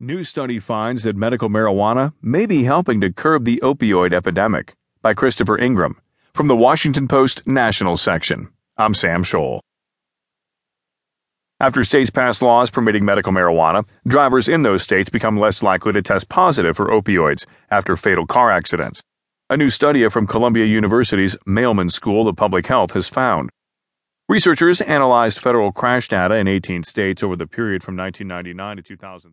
New study finds that medical marijuana may be helping to curb the opioid epidemic. By Christopher Ingraham from the Washington Post National section. I'm Sam Scholl. After states pass laws permitting medical marijuana, drivers in those states become less likely to test positive for opioids after fatal car accidents. A new study from Columbia University's Mailman School of Public Health has found. Researchers analyzed federal crash data in 18 states over the period from 1999 to 2000.